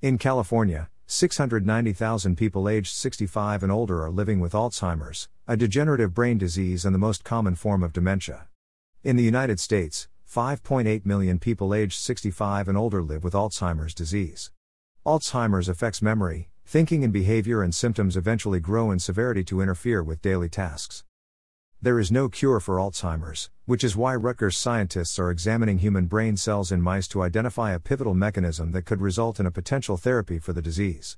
In California, 690,000 people aged 65 and older are living with Alzheimer's, a degenerative brain disease and the most common form of dementia. In the United States, 5.8 million people aged 65 and older live with Alzheimer's disease. Alzheimer's affects memory, thinking, and behavior, and symptoms eventually grow in severity to interfere with daily tasks. There is no cure for Alzheimer's, which is why Rutgers scientists are examining human brain cells in mice to identify a pivotal mechanism that could result in a potential therapy for the disease.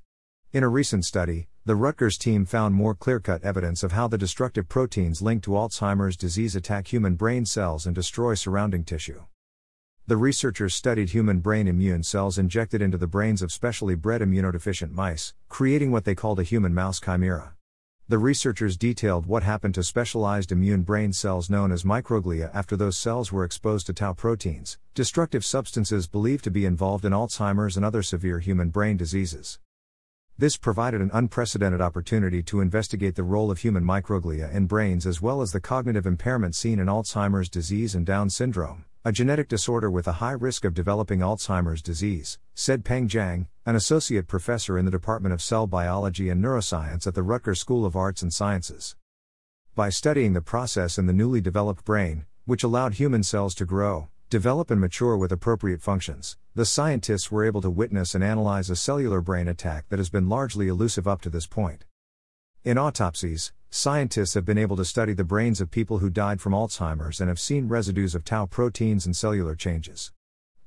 In a recent study, the Rutgers team found more clear cut evidence of how the destructive proteins linked to Alzheimer's disease attack human brain cells and destroy surrounding tissue. The researchers studied human brain immune cells injected into the brains of specially bred immunodeficient mice, creating what they called a human mouse chimera. The researchers detailed what happened to specialized immune brain cells known as microglia after those cells were exposed to tau proteins, destructive substances believed to be involved in Alzheimer's and other severe human brain diseases. This provided an unprecedented opportunity to investigate the role of human microglia in brains as well as the cognitive impairment seen in Alzheimer's disease and Down syndrome a genetic disorder with a high risk of developing Alzheimer's disease, said Peng Jiang, an associate professor in the Department of Cell Biology and Neuroscience at the Rutgers School of Arts and Sciences. By studying the process in the newly developed brain, which allowed human cells to grow, develop, and mature with appropriate functions, the scientists were able to witness and analyze a cellular brain attack that has been largely elusive up to this point. In autopsies, scientists have been able to study the brains of people who died from Alzheimer's and have seen residues of tau proteins and cellular changes.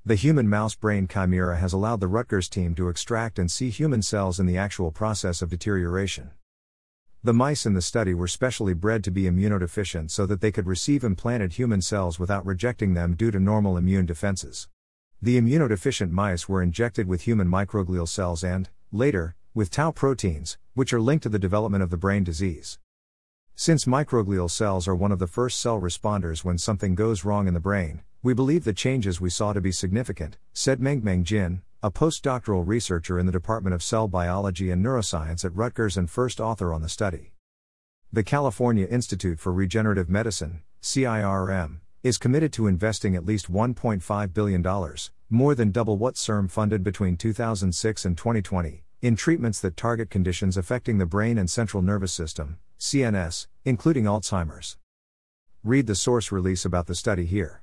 The human mouse brain chimera has allowed the Rutgers team to extract and see human cells in the actual process of deterioration. The mice in the study were specially bred to be immunodeficient so that they could receive implanted human cells without rejecting them due to normal immune defenses. The immunodeficient mice were injected with human microglial cells and, later, with tau proteins, which are linked to the development of the brain disease. Since microglial cells are one of the first cell responders when something goes wrong in the brain, we believe the changes we saw to be significant, said Mengmeng Jin, a postdoctoral researcher in the Department of Cell Biology and Neuroscience at Rutgers and first author on the study. The California Institute for Regenerative Medicine, CIRM, is committed to investing at least $1.5 billion, more than double what CIRM funded between 2006 and 2020, in treatments that target conditions affecting the brain and central nervous system, CNS, including Alzheimer's. Read the source release about the study here.